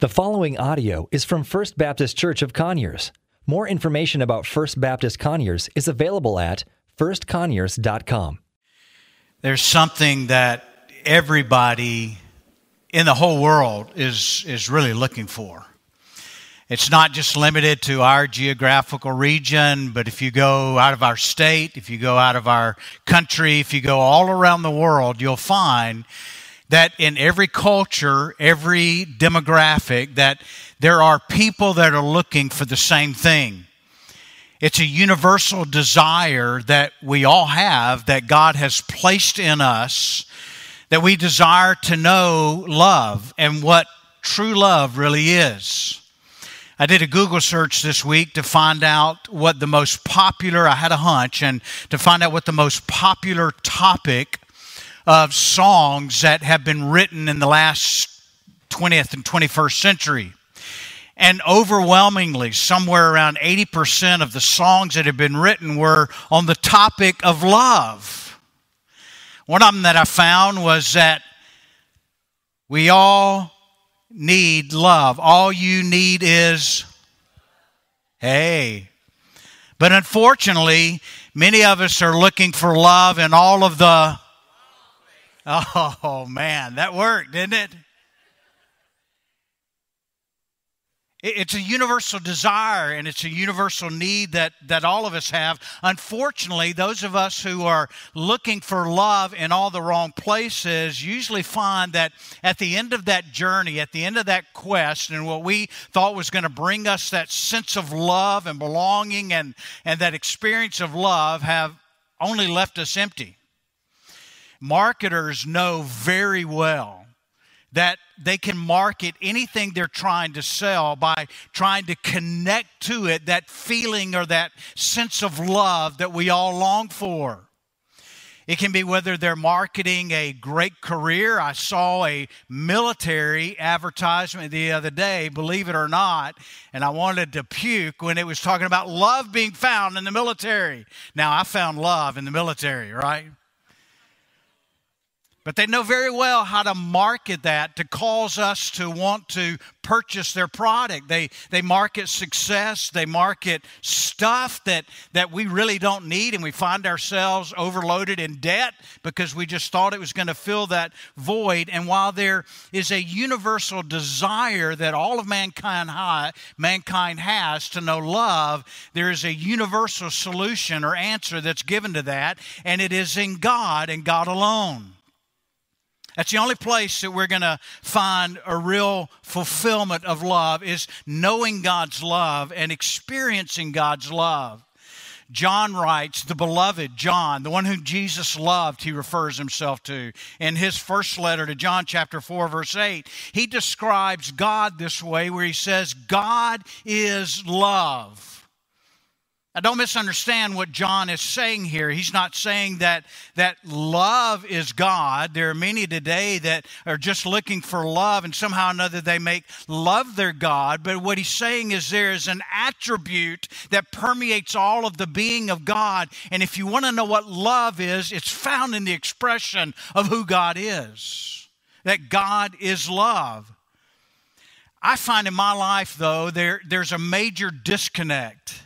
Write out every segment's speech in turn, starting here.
The following audio is from First Baptist Church of Conyers. More information about First Baptist Conyers is available at firstconyers.com. There's something that everybody in the whole world is, is really looking for. It's not just limited to our geographical region, but if you go out of our state, if you go out of our country, if you go all around the world, you'll find that in every culture, every demographic, that there are people that are looking for the same thing. It's a universal desire that we all have that God has placed in us that we desire to know love and what true love really is. I did a Google search this week to find out what the most popular, I had a hunch, and to find out what the most popular topic of songs that have been written in the last 20th and 21st century. And overwhelmingly, somewhere around 80% of the songs that have been written were on the topic of love. One of them that I found was that we all need love. All you need is, hey. But unfortunately, many of us are looking for love in all of the Oh, man, that worked, didn't it? It's a universal desire and it's a universal need that, that all of us have. Unfortunately, those of us who are looking for love in all the wrong places usually find that at the end of that journey, at the end of that quest, and what we thought was going to bring us that sense of love and belonging and, and that experience of love have only left us empty marketers know very well that they can market anything they're trying to sell by trying to connect to it that feeling or that sense of love that we all long for. It can be whether they're marketing a great career. I saw a military advertisement the other day, believe it or not, and I wanted to puke when it was talking about love being found in the military. Now, I found love in the military, right? But they know very well how to market that to cause us to want to purchase their product. They, they market success, they market stuff that, that we really don't need, and we find ourselves overloaded in debt because we just thought it was going to fill that void. And while there is a universal desire that all of mankind, high, mankind has to know love, there is a universal solution or answer that's given to that, and it is in God and God alone. That's the only place that we're going to find a real fulfillment of love is knowing God's love and experiencing God's love. John writes, the beloved John, the one whom Jesus loved, he refers himself to. In his first letter to John, chapter 4, verse 8, he describes God this way, where he says, God is love. Now, don't misunderstand what John is saying here. He's not saying that, that love is God. There are many today that are just looking for love, and somehow or another they make love their God. But what he's saying is there is an attribute that permeates all of the being of God. And if you want to know what love is, it's found in the expression of who God is. That God is love. I find in my life, though, there, there's a major disconnect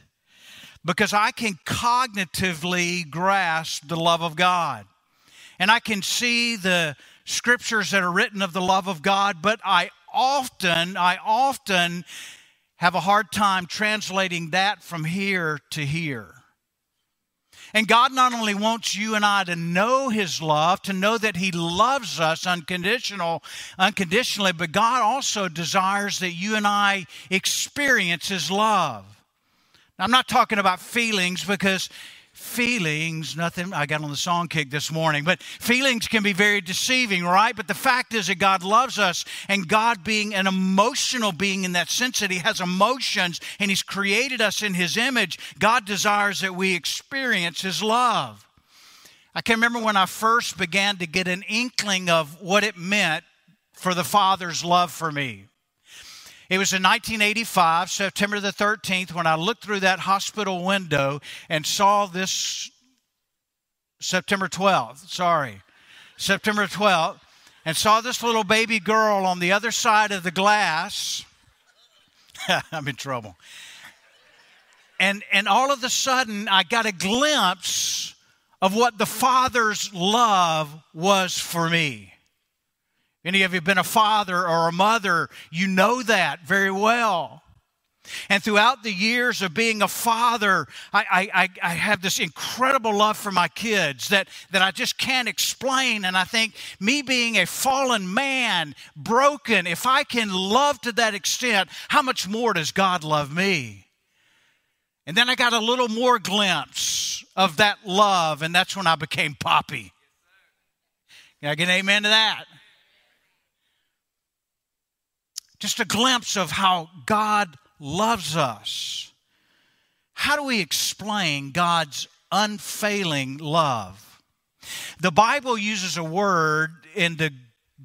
because I can cognitively grasp the love of God. And I can see the scriptures that are written of the love of God, but I often, I often have a hard time translating that from here to here. And God not only wants you and I to know His love, to know that He loves us unconditional, unconditionally, but God also desires that you and I experience His love. I'm not talking about feelings because feelings, nothing, I got on the song kick this morning, but feelings can be very deceiving, right? But the fact is that God loves us, and God being an emotional being in that sense that He has emotions and He's created us in His image, God desires that we experience His love. I can remember when I first began to get an inkling of what it meant for the Father's love for me. It was in 1985, September the 13th, when I looked through that hospital window and saw this September 12th, sorry, September 12th, and saw this little baby girl on the other side of the glass. I'm in trouble. And, and all of a sudden, I got a glimpse of what the Father's love was for me. Any of you been a father or a mother, you know that very well. And throughout the years of being a father, I, I, I, have this incredible love for my kids that, that I just can't explain. And I think me being a fallen man, broken, if I can love to that extent, how much more does God love me? And then I got a little more glimpse of that love, and that's when I became Poppy. Can I get an amen to that? Just a glimpse of how God loves us. How do we explain God's unfailing love? The Bible uses a word in the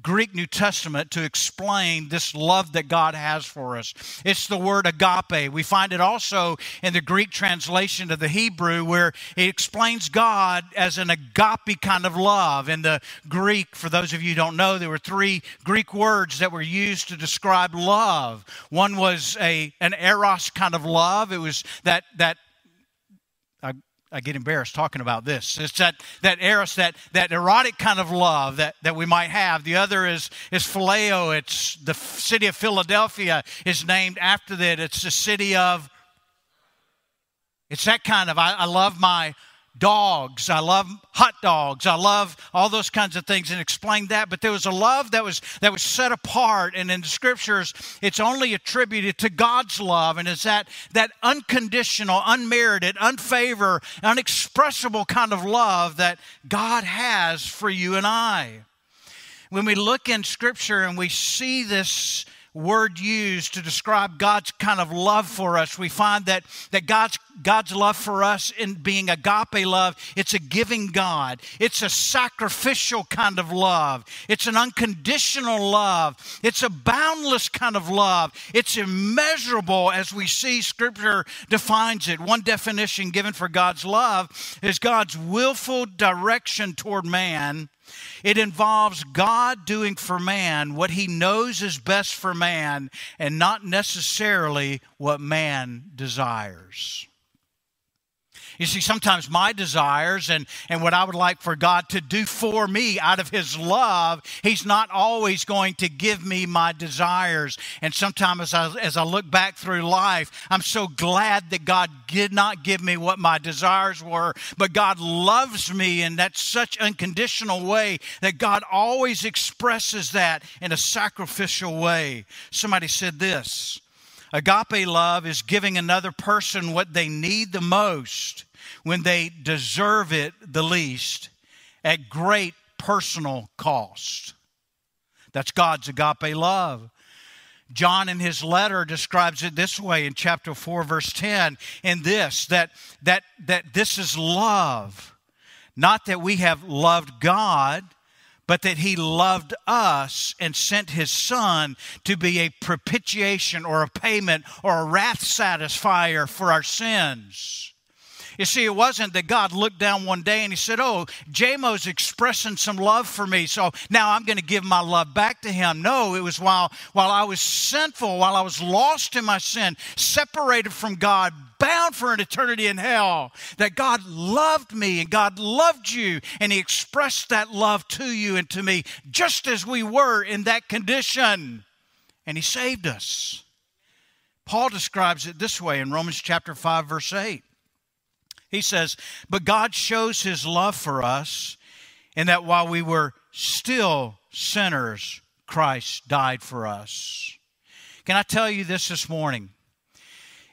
Greek New Testament to explain this love that God has for us. It's the word agape. We find it also in the Greek translation of the Hebrew where it explains God as an agape kind of love. In the Greek, for those of you who don't know, there were three Greek words that were used to describe love. One was a an eros kind of love. It was that that get embarrassed talking about this. It's that, that eros, that, that erotic kind of love that, that we might have. The other is, is phileo. It's the city of Philadelphia is named after that. It's the city of, it's that kind of, I, I love my dogs. I love hot dogs. I love all those kinds of things and explained that. But there was a love that was that was set apart, and in the scriptures, it's only attributed to God's love, and it's that that unconditional, unmerited, unfavored, unexpressible kind of love that God has for you and I. When we look in scripture and we see this word used to describe God's kind of love for us. We find that, that God's, God's love for us in being agape love, it's a giving God. It's a sacrificial kind of love. It's an unconditional love. It's a boundless kind of love. It's immeasurable as we see Scripture defines it. One definition given for God's love is God's willful direction toward man it involves God doing for man what he knows is best for man and not necessarily what man desires. You see, sometimes my desires and, and what I would like for God to do for me out of His love, He's not always going to give me my desires. And sometimes as I, as I look back through life, I'm so glad that God did not give me what my desires were, but God loves me in that such unconditional way that God always expresses that in a sacrificial way. Somebody said this. Agape love is giving another person what they need the most when they deserve it the least at great personal cost. That's God's agape love. John in his letter describes it this way in chapter 4 verse 10 in this that that that this is love not that we have loved God but that he loved us and sent his son to be a propitiation or a payment or a wrath satisfier for our sins. You see, it wasn't that God looked down one day and he said, Oh, JMO's expressing some love for me, so now I'm going to give my love back to him. No, it was while, while I was sinful, while I was lost in my sin, separated from God, bound for an eternity in hell, that God loved me and God loved you, and He expressed that love to you and to me just as we were in that condition. And He saved us. Paul describes it this way in Romans chapter 5, verse 8. He says, But God shows his love for us in that while we were still sinners, Christ died for us. Can I tell you this this morning?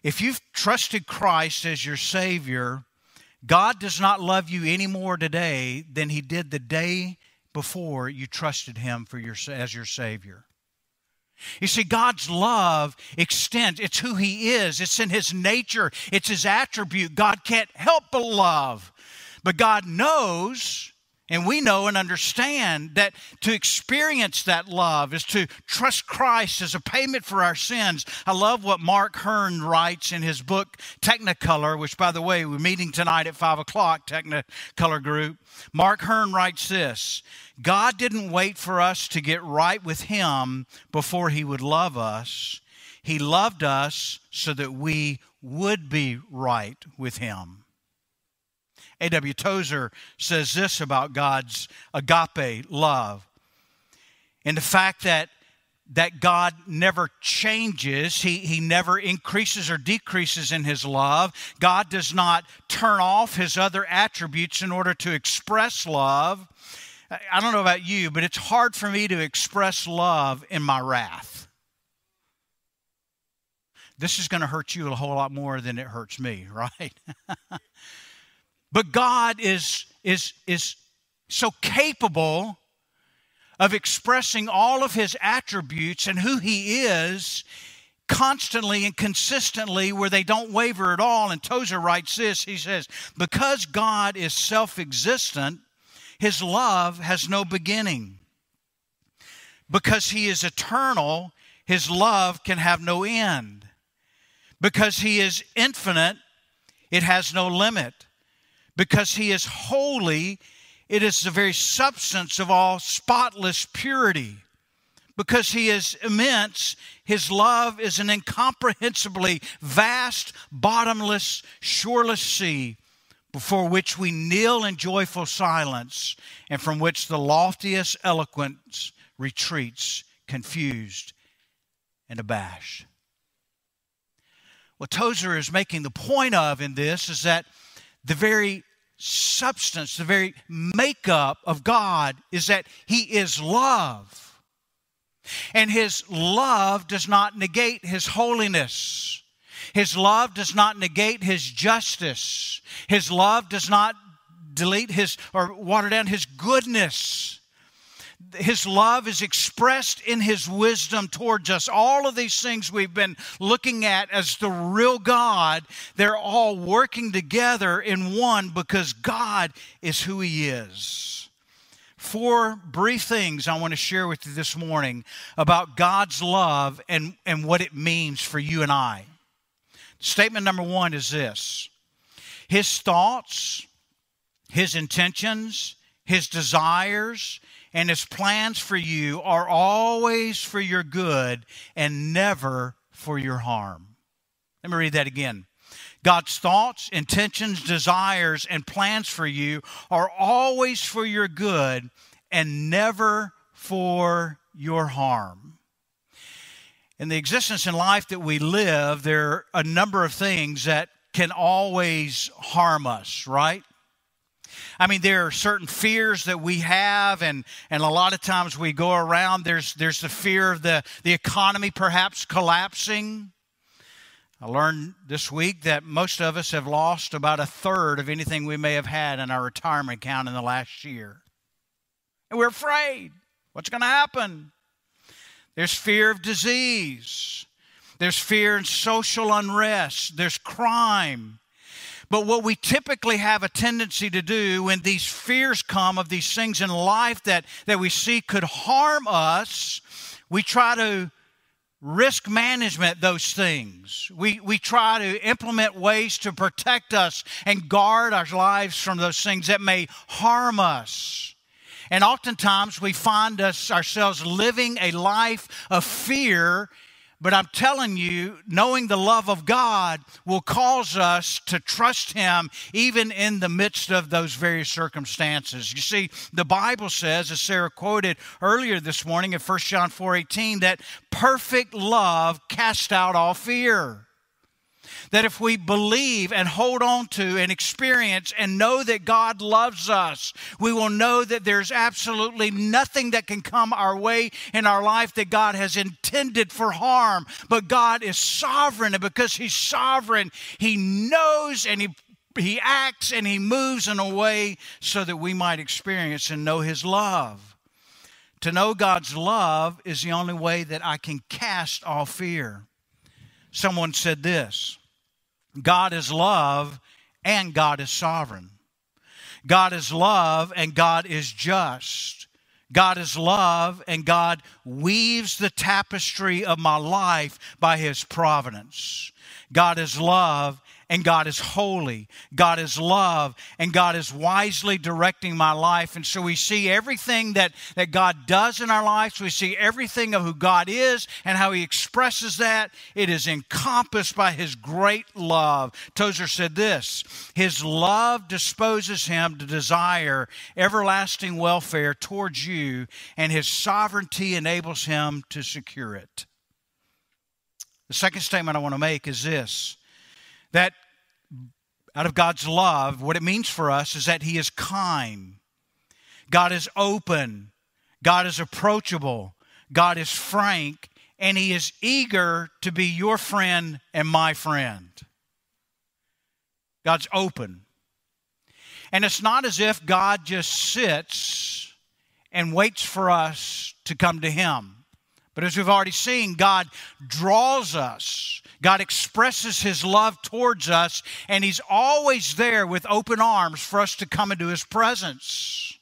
If you've trusted Christ as your Savior, God does not love you any more today than He did the day before you trusted Him for your, as your Savior. You see, God's love extends. It's who He is, it's in His nature, it's His attribute. God can't help but love. But God knows And we know and understand that to experience that love is to trust Christ as a payment for our sins. I love what Mark Hearn writes in his book Technicolor, which, by the way, we're meeting tonight at 5 o'clock, Technicolor Group. Mark Hearn writes this God didn't wait for us to get right with Him before He would love us. He loved us so that we would be right with Him. A.W. Tozer says this about God's agape love. And the fact that that God never changes. He, he never increases or decreases in his love. God does not turn off his other attributes in order to express love. I don't know about you, but it's hard for me to express love in my wrath. This is going to hurt you a whole lot more than it hurts me, right? But God is, is, is so capable of expressing all of his attributes and who he is constantly and consistently where they don't waver at all. And Tozer writes this he says, Because God is self existent, his love has no beginning. Because he is eternal, his love can have no end. Because he is infinite, it has no limit because he is holy. It is the very substance of all spotless purity. Because he is immense, his love is an incomprehensibly vast, bottomless, shoreless sea before which we kneel in joyful silence and from which the loftiest eloquence retreats confused and abashed. What Tozer is making the point of in this is that the very substance, the very makeup of God is that He is love. And His love does not negate His holiness. His love does not negate His justice. His love does not delete His or water down His goodness his love is expressed in his wisdom towards us. All of these things we've been looking at as the real God, they're all working together in one because God is who he is. Four brief things I want to share with you this morning about God's love and, and what it means for you and I. Statement number one is this His thoughts, His intentions, His desires, and his plans for you are always for your good and never for your harm. Let me read that again. God's thoughts, intentions, desires, and plans for you are always for your good and never for your harm. In the existence and life that we live, there are a number of things that can always harm us, right? I mean, there are certain fears that we have, and, and a lot of times we go around, there's, there's the fear of the, the economy perhaps collapsing. I learned this week that most of us have lost about a third of anything we may have had in our retirement account in the last year. And we're afraid. What's going to happen? There's fear of disease. There's fear and social unrest. There's crime. But what we typically have a tendency to do when these fears come of these things in life that, that we see could harm us, we try to risk management those things. We, we try to implement ways to protect us and guard our lives from those things that may harm us. And oftentimes we find us ourselves living a life of fear but I'm telling you, knowing the love of God will cause us to trust Him even in the midst of those various circumstances. You see, the Bible says, as Sarah quoted earlier this morning in 1 John 4 18, that perfect love casts out all fear that if we believe and hold on to and experience and know that God loves us, we will know that there's absolutely nothing that can come our way in our life that God has intended for harm. But God is sovereign, and because He's sovereign, He knows and He he acts and he moves in a way so that we might experience and know his love. To know God's love is the only way that I can cast all fear. Someone said this God is love and God is sovereign. God is love and God is just. God is love and God weaves the tapestry of my life by His providence. God is love and God is holy. God is love, and God is wisely directing my life. And so we see everything that, that God does in our lives. We see everything of who God is and how He expresses that. It is encompassed by His great love. Tozer said this His love disposes Him to desire everlasting welfare towards you, and His sovereignty enables Him to secure it. The second statement I want to make is this that out of God's love, what it means for us is that He is kind, God is open, God is approachable, God is frank, and He is eager to be your friend and my friend. God's open. And it's not as if God just sits and waits for us to come to Him. But as we've already seen, God draws us. God expresses his love towards us, and he's always there with open arms for us to come into his presence.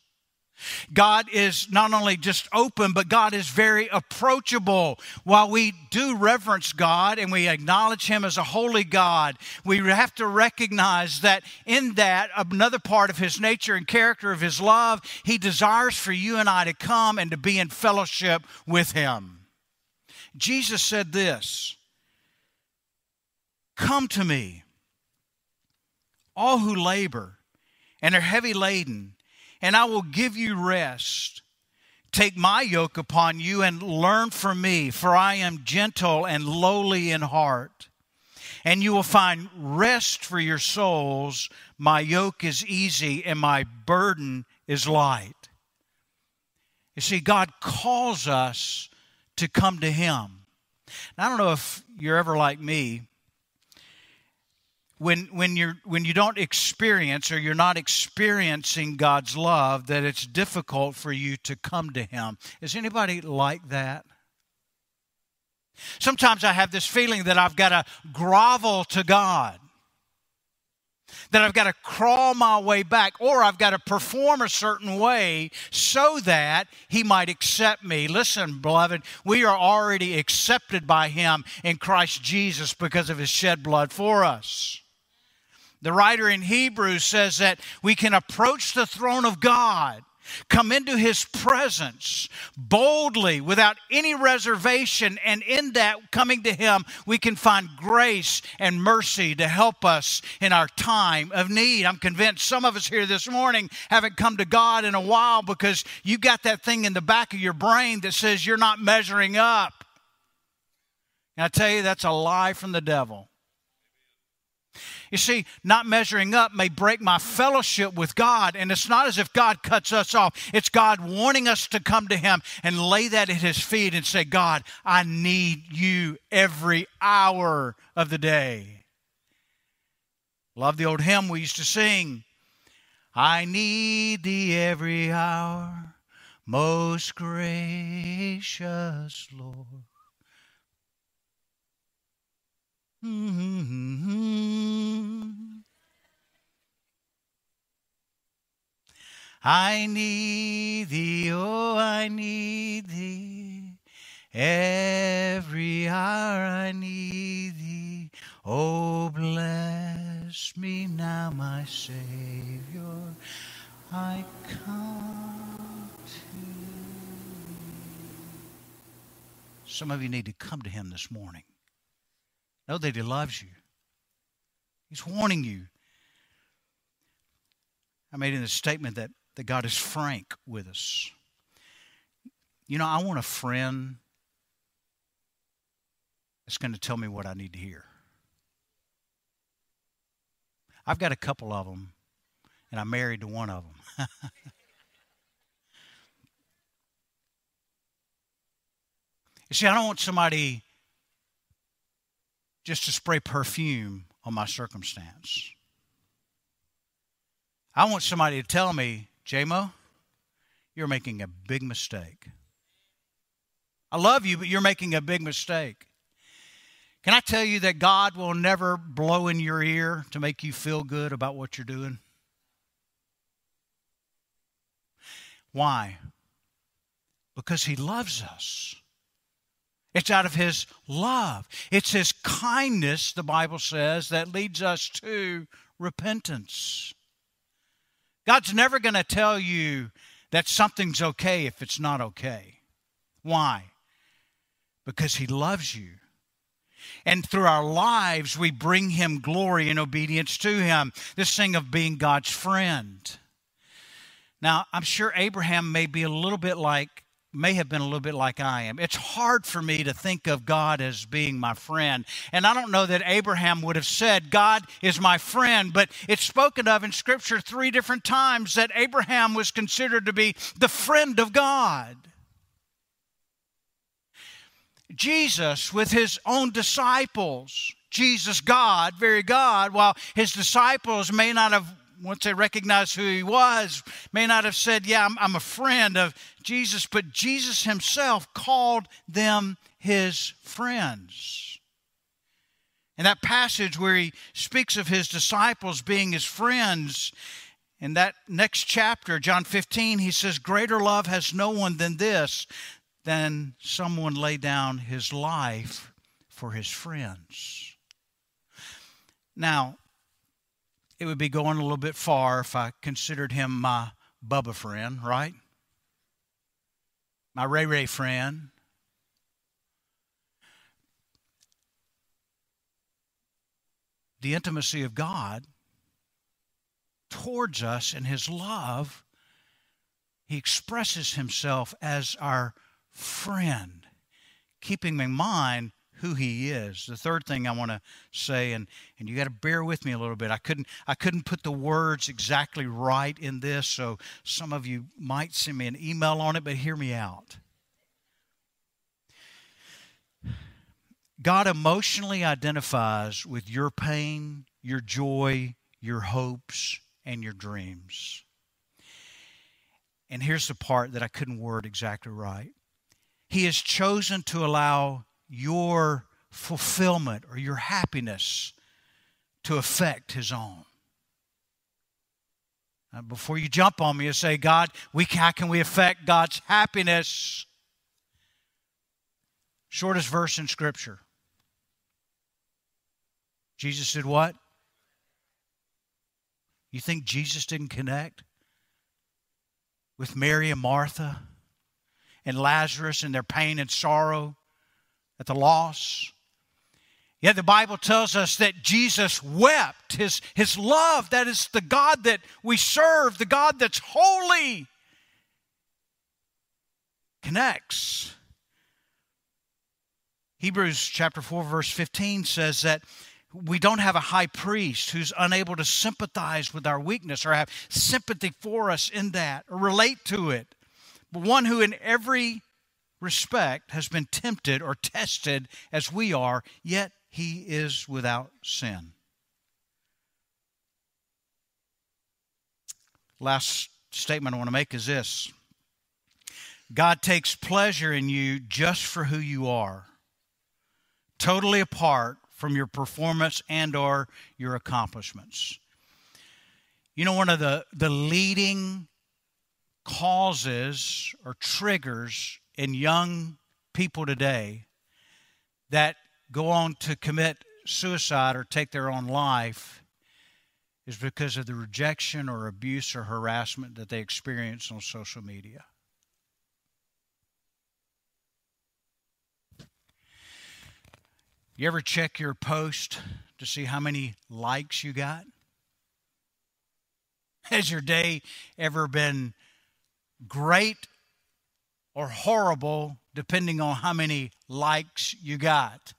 God is not only just open, but God is very approachable. While we do reverence God and we acknowledge Him as a holy God, we have to recognize that in that, another part of His nature and character of His love, He desires for you and I to come and to be in fellowship with Him. Jesus said this Come to me, all who labor and are heavy laden, and I will give you rest. Take my yoke upon you and learn from me, for I am gentle and lowly in heart. And you will find rest for your souls. My yoke is easy and my burden is light. You see, God calls us to come to Him. Now, I don't know if you're ever like me. When, when, you're, when you don't experience or you're not experiencing God's love, that it's difficult for you to come to Him. Is anybody like that? Sometimes I have this feeling that I've got to grovel to God that I've got to crawl my way back or I've got to perform a certain way so that He might accept me. Listen, beloved, we are already accepted by Him in Christ Jesus because of His shed blood for us. The writer in Hebrews says that we can approach the throne of God come into his presence boldly without any reservation. And in that, coming to him, we can find grace and mercy to help us in our time of need. I'm convinced some of us here this morning haven't come to God in a while because you've got that thing in the back of your brain that says you're not measuring up. And I tell you, that's a lie from the devil. You see, not measuring up may break my fellowship with God, and it's not as if God cuts us off. It's God wanting us to come to Him and lay that at His feet and say, God, I need you every hour of the day. Love the old hymn we used to sing. I need thee every hour, most gracious Lord. Mm-hmm. I need thee, oh, I need thee. Every hour I need thee. Oh, bless me now, my Savior. I come to Some of you need to come to Him this morning. Know that He loves you. He's warning you. I made in a statement that, that God is frank with us. You know, I want a friend that's going to tell me what I need to hear. I've got a couple of them, and I'm married to one of them. you see, I don't want somebody just to spray perfume on my circumstance. I want somebody to tell me, JMO, you're making a big mistake. I love you, but you're making a big mistake. Can I tell you that God will never blow in your ear to make you feel good about what you're doing? Why? Because He loves us. It's out of His love. It's His kindness, the Bible says, that leads us to repentance. God's never going to tell you that something's okay if it's not okay. Why? Because He loves you. And through our lives, we bring Him glory and obedience to Him. This thing of being God's friend. Now, I'm sure Abraham may be a little bit like may have been a little bit like I am. It's hard for me to think of God as being my friend. And I don't know that Abraham would have said, God is my friend, but it's spoken of in Scripture three different times that Abraham was considered to be the friend of God. Jesus, with his own disciples, Jesus, God, very God, while his disciples may not have once they recognized who he was, may not have said, Yeah, I'm, I'm a friend of Jesus, but Jesus himself called them his friends. In that passage where he speaks of his disciples being his friends, in that next chapter, John 15, he says, Greater love has no one than this, than someone lay down his life for his friends. Now, it would be going a little bit far if I considered him my Bubba friend, right? My Ray Ray friend. The intimacy of God towards us and his love, he expresses himself as our friend, keeping in mind who he is. The third thing I want to say, and, and you got to bear with me a little bit. I couldn't I couldn't put the words exactly right in this, so some of you might send me an email on it, but hear me out. God emotionally identifies with your pain, your joy, your hopes, and your dreams. And here's the part that I couldn't word exactly right. He has chosen to allow your fulfillment or your happiness to affect his own. Now, before you jump on me and say, God, we, how can we affect God's happiness? Shortest verse in Scripture. Jesus did what? You think Jesus didn't connect with Mary and Martha and Lazarus and their pain and sorrow? At the loss. Yet the Bible tells us that Jesus wept. His, his love, that is the God that we serve, the God that's holy, connects. Hebrews chapter 4, verse 15 says that we don't have a high priest who's unable to sympathize with our weakness or have sympathy for us in that or relate to it, but one who in every respect has been tempted or tested as we are, yet he is without sin. Last statement I want to make is this God takes pleasure in you just for who you are, totally apart from your performance and or your accomplishments. You know, one of the, the leading causes or triggers in young people today that go on to commit suicide or take their own life is because of the rejection or abuse or harassment that they experience on social media. You ever check your post to see how many likes you got? Has your day ever been great or horrible depending on how many likes you got.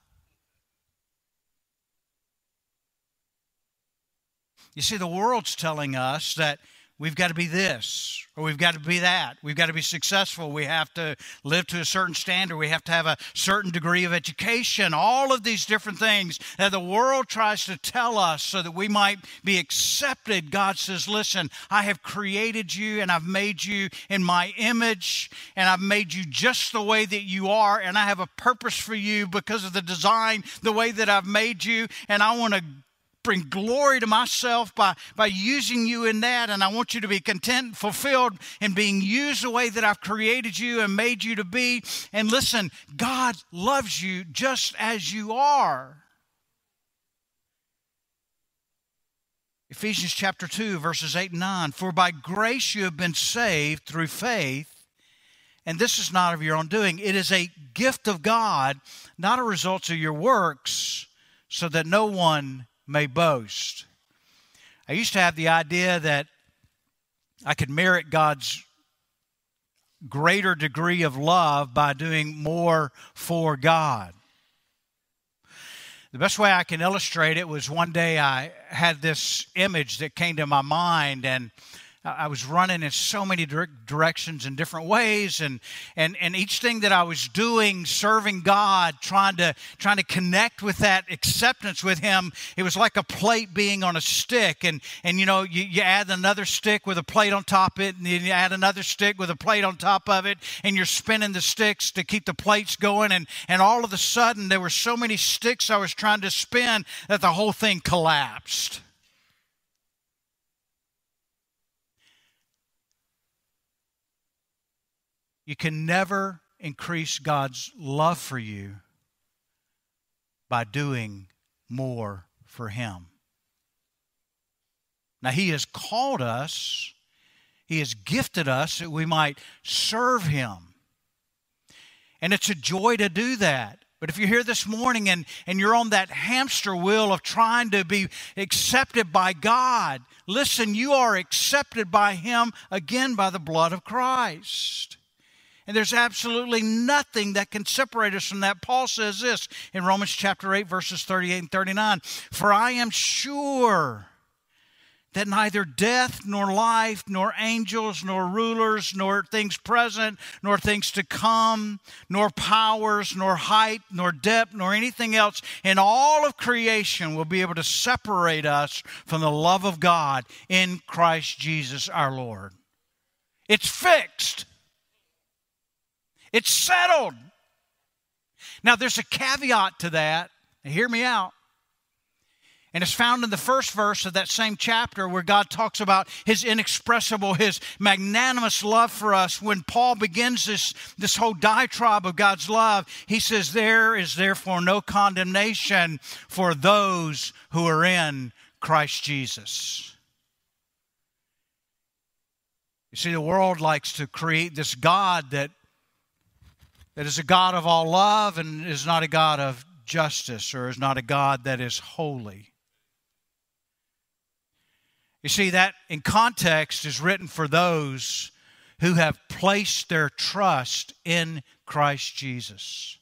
You see, the world's telling us that we've got to be this or we've got to be that. We've got to be successful. We have to live to a certain standard. We have to have a certain degree of education. All of these different things that the world tries to tell us so that we might be accepted. God says, Listen, I have created you and I've made you in my image and I've made you just the way that you are and I have a purpose for you because of the design, the way that I've made you. And I want to bring glory to myself by, by using you in that. And I want you to be content and fulfilled and being used the way that I've created you and made you to be. And listen, God loves you just as you are. Ephesians chapter 2, verses 8 and 9. For by grace you have been saved through faith and this is not of your own doing. It is a gift of God, not a result of your works, so that no one may boast. I used to have the idea that I could merit God's greater degree of love by doing more for God. The best way I can illustrate it was one day I had this image that came to my mind, and I was running in so many directions in different ways, and, and, and each thing that I was doing, serving God, trying to, trying to connect with that acceptance with Him, it was like a plate being on a stick. And, and you know, you, you add another stick with a plate on top of it, and you add another stick with a plate on top of it, and you're spinning the sticks to keep the plates going. And, and all of a sudden, there were so many sticks I was trying to spin that the whole thing collapsed. You can never increase God's love for you by doing more for Him. Now, He has called us, He has gifted us that we might serve Him. And it's a joy to do that. But if you're here this morning and, and you're on that hamster wheel of trying to be accepted by God, listen, you are accepted by Him again by the blood of Christ. And there's absolutely nothing that can separate us from that. Paul says this in Romans chapter 8, verses 38 and 39 For I am sure that neither death, nor life, nor angels, nor rulers, nor things present, nor things to come, nor powers, nor height, nor depth, nor anything else in all of creation will be able to separate us from the love of God in Christ Jesus our Lord. It's fixed. It's settled. Now, there's a caveat to that. Hear me out. And it's found in the first verse of that same chapter where God talks about his inexpressible, his magnanimous love for us. When Paul begins this, this whole diatribe of God's love, he says, There is therefore no condemnation for those who are in Christ Jesus. You see, the world likes to create this God that that is a God of all love and is not a God of justice or is not a God that is holy. You see, that in context is written for those who have placed their trust in Christ Jesus.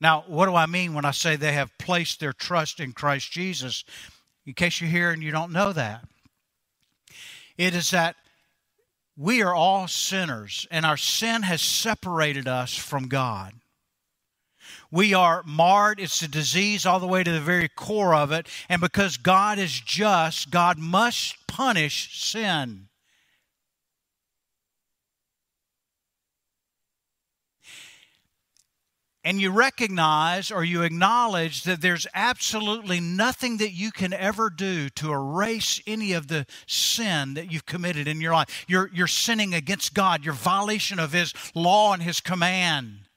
Now, what do I mean when I say they have placed their trust in Christ Jesus? In case you're here and you don't know that, it is that we are all sinners, and our sin has separated us from God. We are marred. It's a disease all the way to the very core of it. And because God is just, God must punish sin. And you recognize or you acknowledge that there's absolutely nothing that you can ever do to erase any of the sin that you've committed in your life. You're, you're sinning against God, your violation of His law and His command.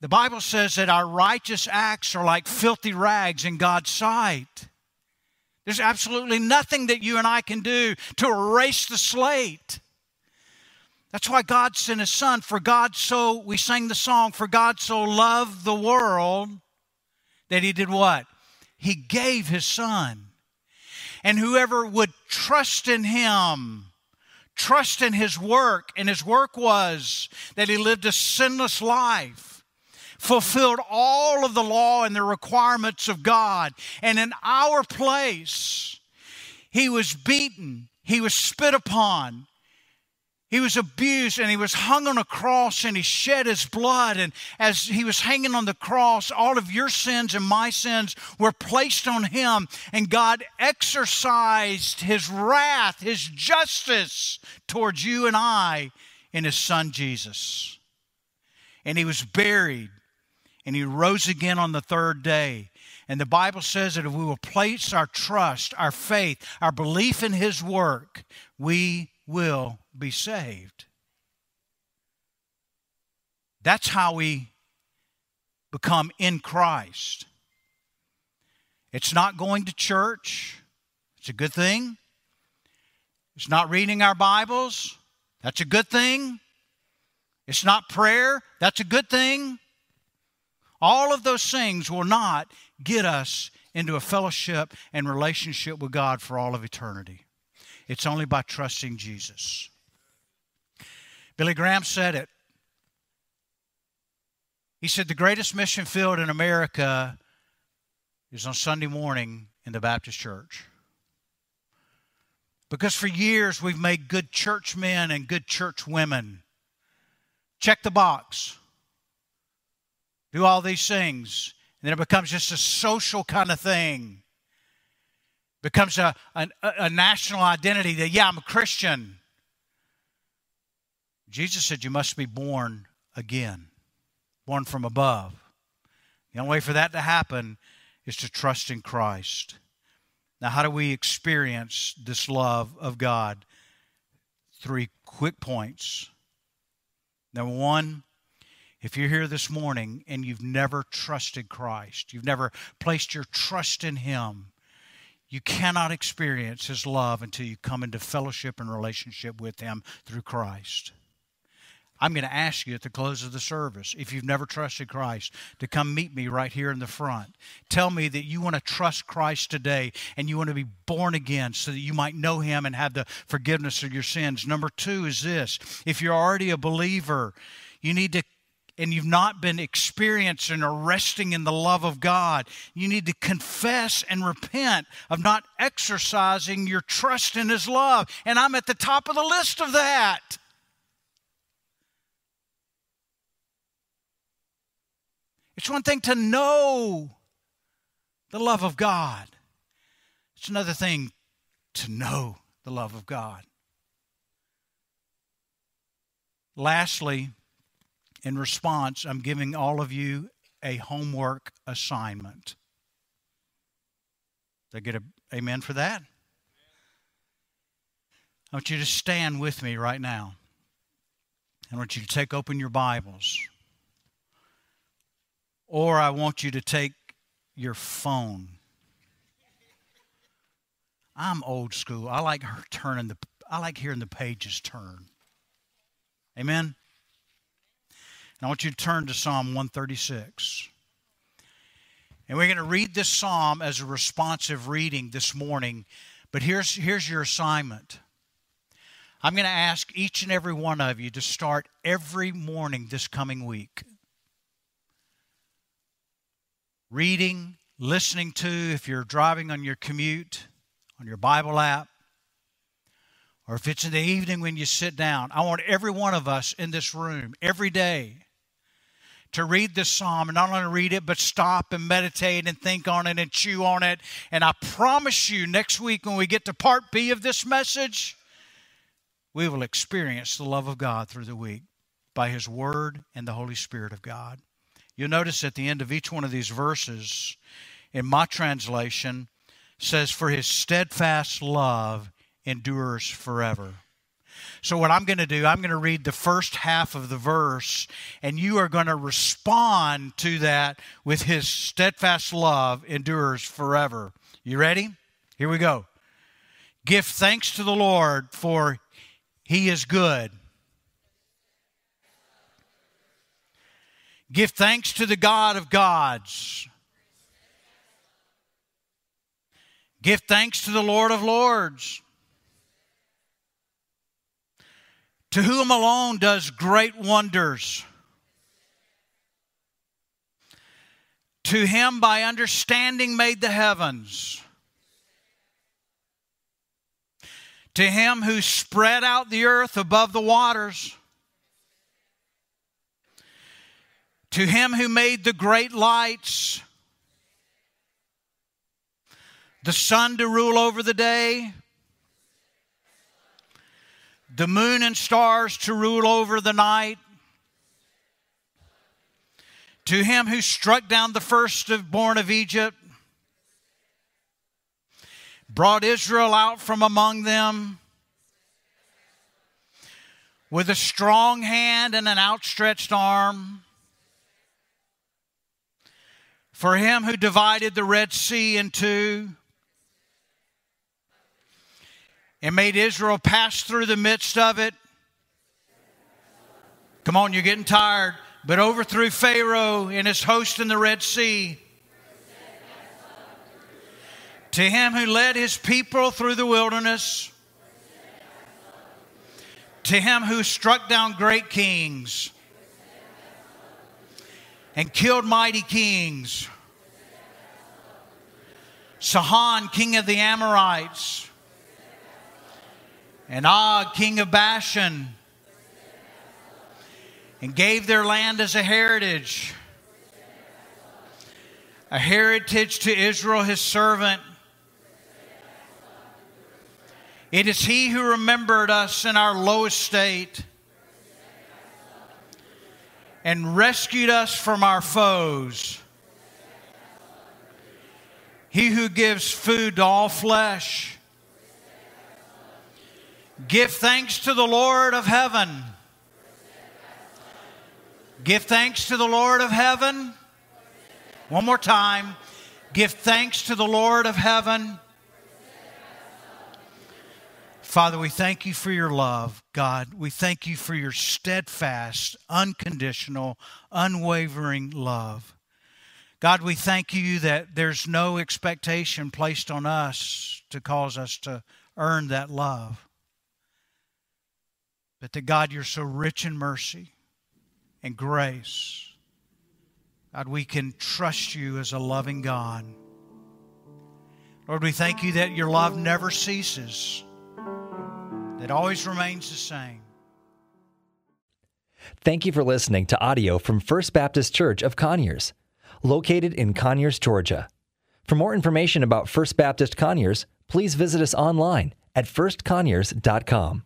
The Bible says that our righteous acts are like filthy rags in God's sight. There's absolutely nothing that you and I can do to erase the slate. That's why God sent his son. For God so, we sang the song, for God so loved the world that he did what? He gave his son. And whoever would trust in him, trust in his work, and his work was that he lived a sinless life, fulfilled all of the law and the requirements of God. And in our place, he was beaten, he was spit upon, he was abused and he was hung on a cross and he shed his blood. And as he was hanging on the cross, all of your sins and my sins were placed on him. And God exercised his wrath, his justice towards you and I in his son Jesus. And he was buried and he rose again on the third day. And the Bible says that if we will place our trust, our faith, our belief in his work, we will be saved. That's how we become in Christ. It's not going to church, it's a good thing. It's not reading our Bibles, that's a good thing. It's not prayer, that's a good thing. All of those things will not get us into a fellowship and relationship with God for all of eternity. It's only by trusting Jesus. Billy Graham said it. He said, The greatest mission field in America is on Sunday morning in the Baptist church. Because for years we've made good church men and good church women. Check the box. Do all these things. And then it becomes just a social kind of thing. becomes a, a, a national identity that, yeah, I'm a Christian. Jesus said you must be born again, born from above. The only way for that to happen is to trust in Christ. Now, how do we experience this love of God? Three quick points. Number one, if you're here this morning and you've never trusted Christ, you've never placed your trust in Him, you cannot experience His love until you come into fellowship and relationship with Him through Christ. I'm going to ask you at the close of the service, if you've never trusted Christ, to come meet me right here in the front. Tell me that you want to trust Christ today and you want to be born again so that you might know Him and have the forgiveness of your sins. Number two is this if you're already a believer, you need to and you've not been experiencing or resting in the love of God, you need to confess and repent of not exercising your trust in His love. And I'm at the top of the list of that. It's one thing to know the love of God, it's another thing to know the love of God. Lastly, in response, I'm giving all of you a homework assignment. Did I get an amen for that? I want you to stand with me right now. I want you to take open your Bibles or I want you to take your phone. I'm old school. I like turning the I like hearing the pages turn. Amen. And I want you to turn to Psalm 136. And we're going to read this psalm as a responsive reading this morning. But here's, here's your assignment. I'm going to ask each and every one of you to start every morning this coming week reading, listening to, if you're driving on your commute, on your Bible app, or if it's in the evening when you sit down. I want every one of us in this room every day to read this psalm and not only read it, but stop and meditate and think on it and chew on it. And I promise you, next week when we get to part B of this message, we will experience the love of God through the week by His Word and the Holy Spirit of God. You'll notice at the end of each one of these verses, in my translation, says, For his steadfast love endures forever. So, what I'm going to do, I'm going to read the first half of the verse, and you are going to respond to that with His steadfast love endures forever. You ready? Here we go. Give thanks to the Lord, for He is good. Give thanks to the God of gods. Give thanks to the Lord of lords, to whom alone does great wonders. To him by understanding made the heavens. To him who spread out the earth above the waters To him who made the great lights, the sun to rule over the day, the moon and stars to rule over the night, To him who struck down the firstborn of Egypt, brought Israel out from among them with a strong hand and an outstretched arm. For him who divided the Red Sea in two and made Israel pass through the midst of it. Come on, you're getting tired. But overthrew Pharaoh and his host in the Red Sea. To him who led his people through the wilderness. To him who struck down great kings and killed mighty kings. Sihon, king of the Amorites, and Og, king of Bashan, and gave their land as a heritage, a heritage to Israel, his servant. It is he who remembered us in our low estate and rescued us from our foes. He who gives food to all flesh. Give thanks to the Lord of heaven. Give thanks to the Lord of heaven. One more time. Give thanks to the Lord of heaven. Father, we thank you for your love, God. We thank you for your steadfast, unconditional, unwavering love. God, we thank you that there's no expectation placed on us to cause us to earn that love. But that, God, you're so rich in mercy and grace. God, we can trust you as a loving God. Lord, we thank you that your love never ceases that always remains the same. Thank you for listening to audio from First Baptist Church of Conyers, located in Conyers, Georgia. For more information about First Baptist Conyers, please visit us online at firstconyers.com.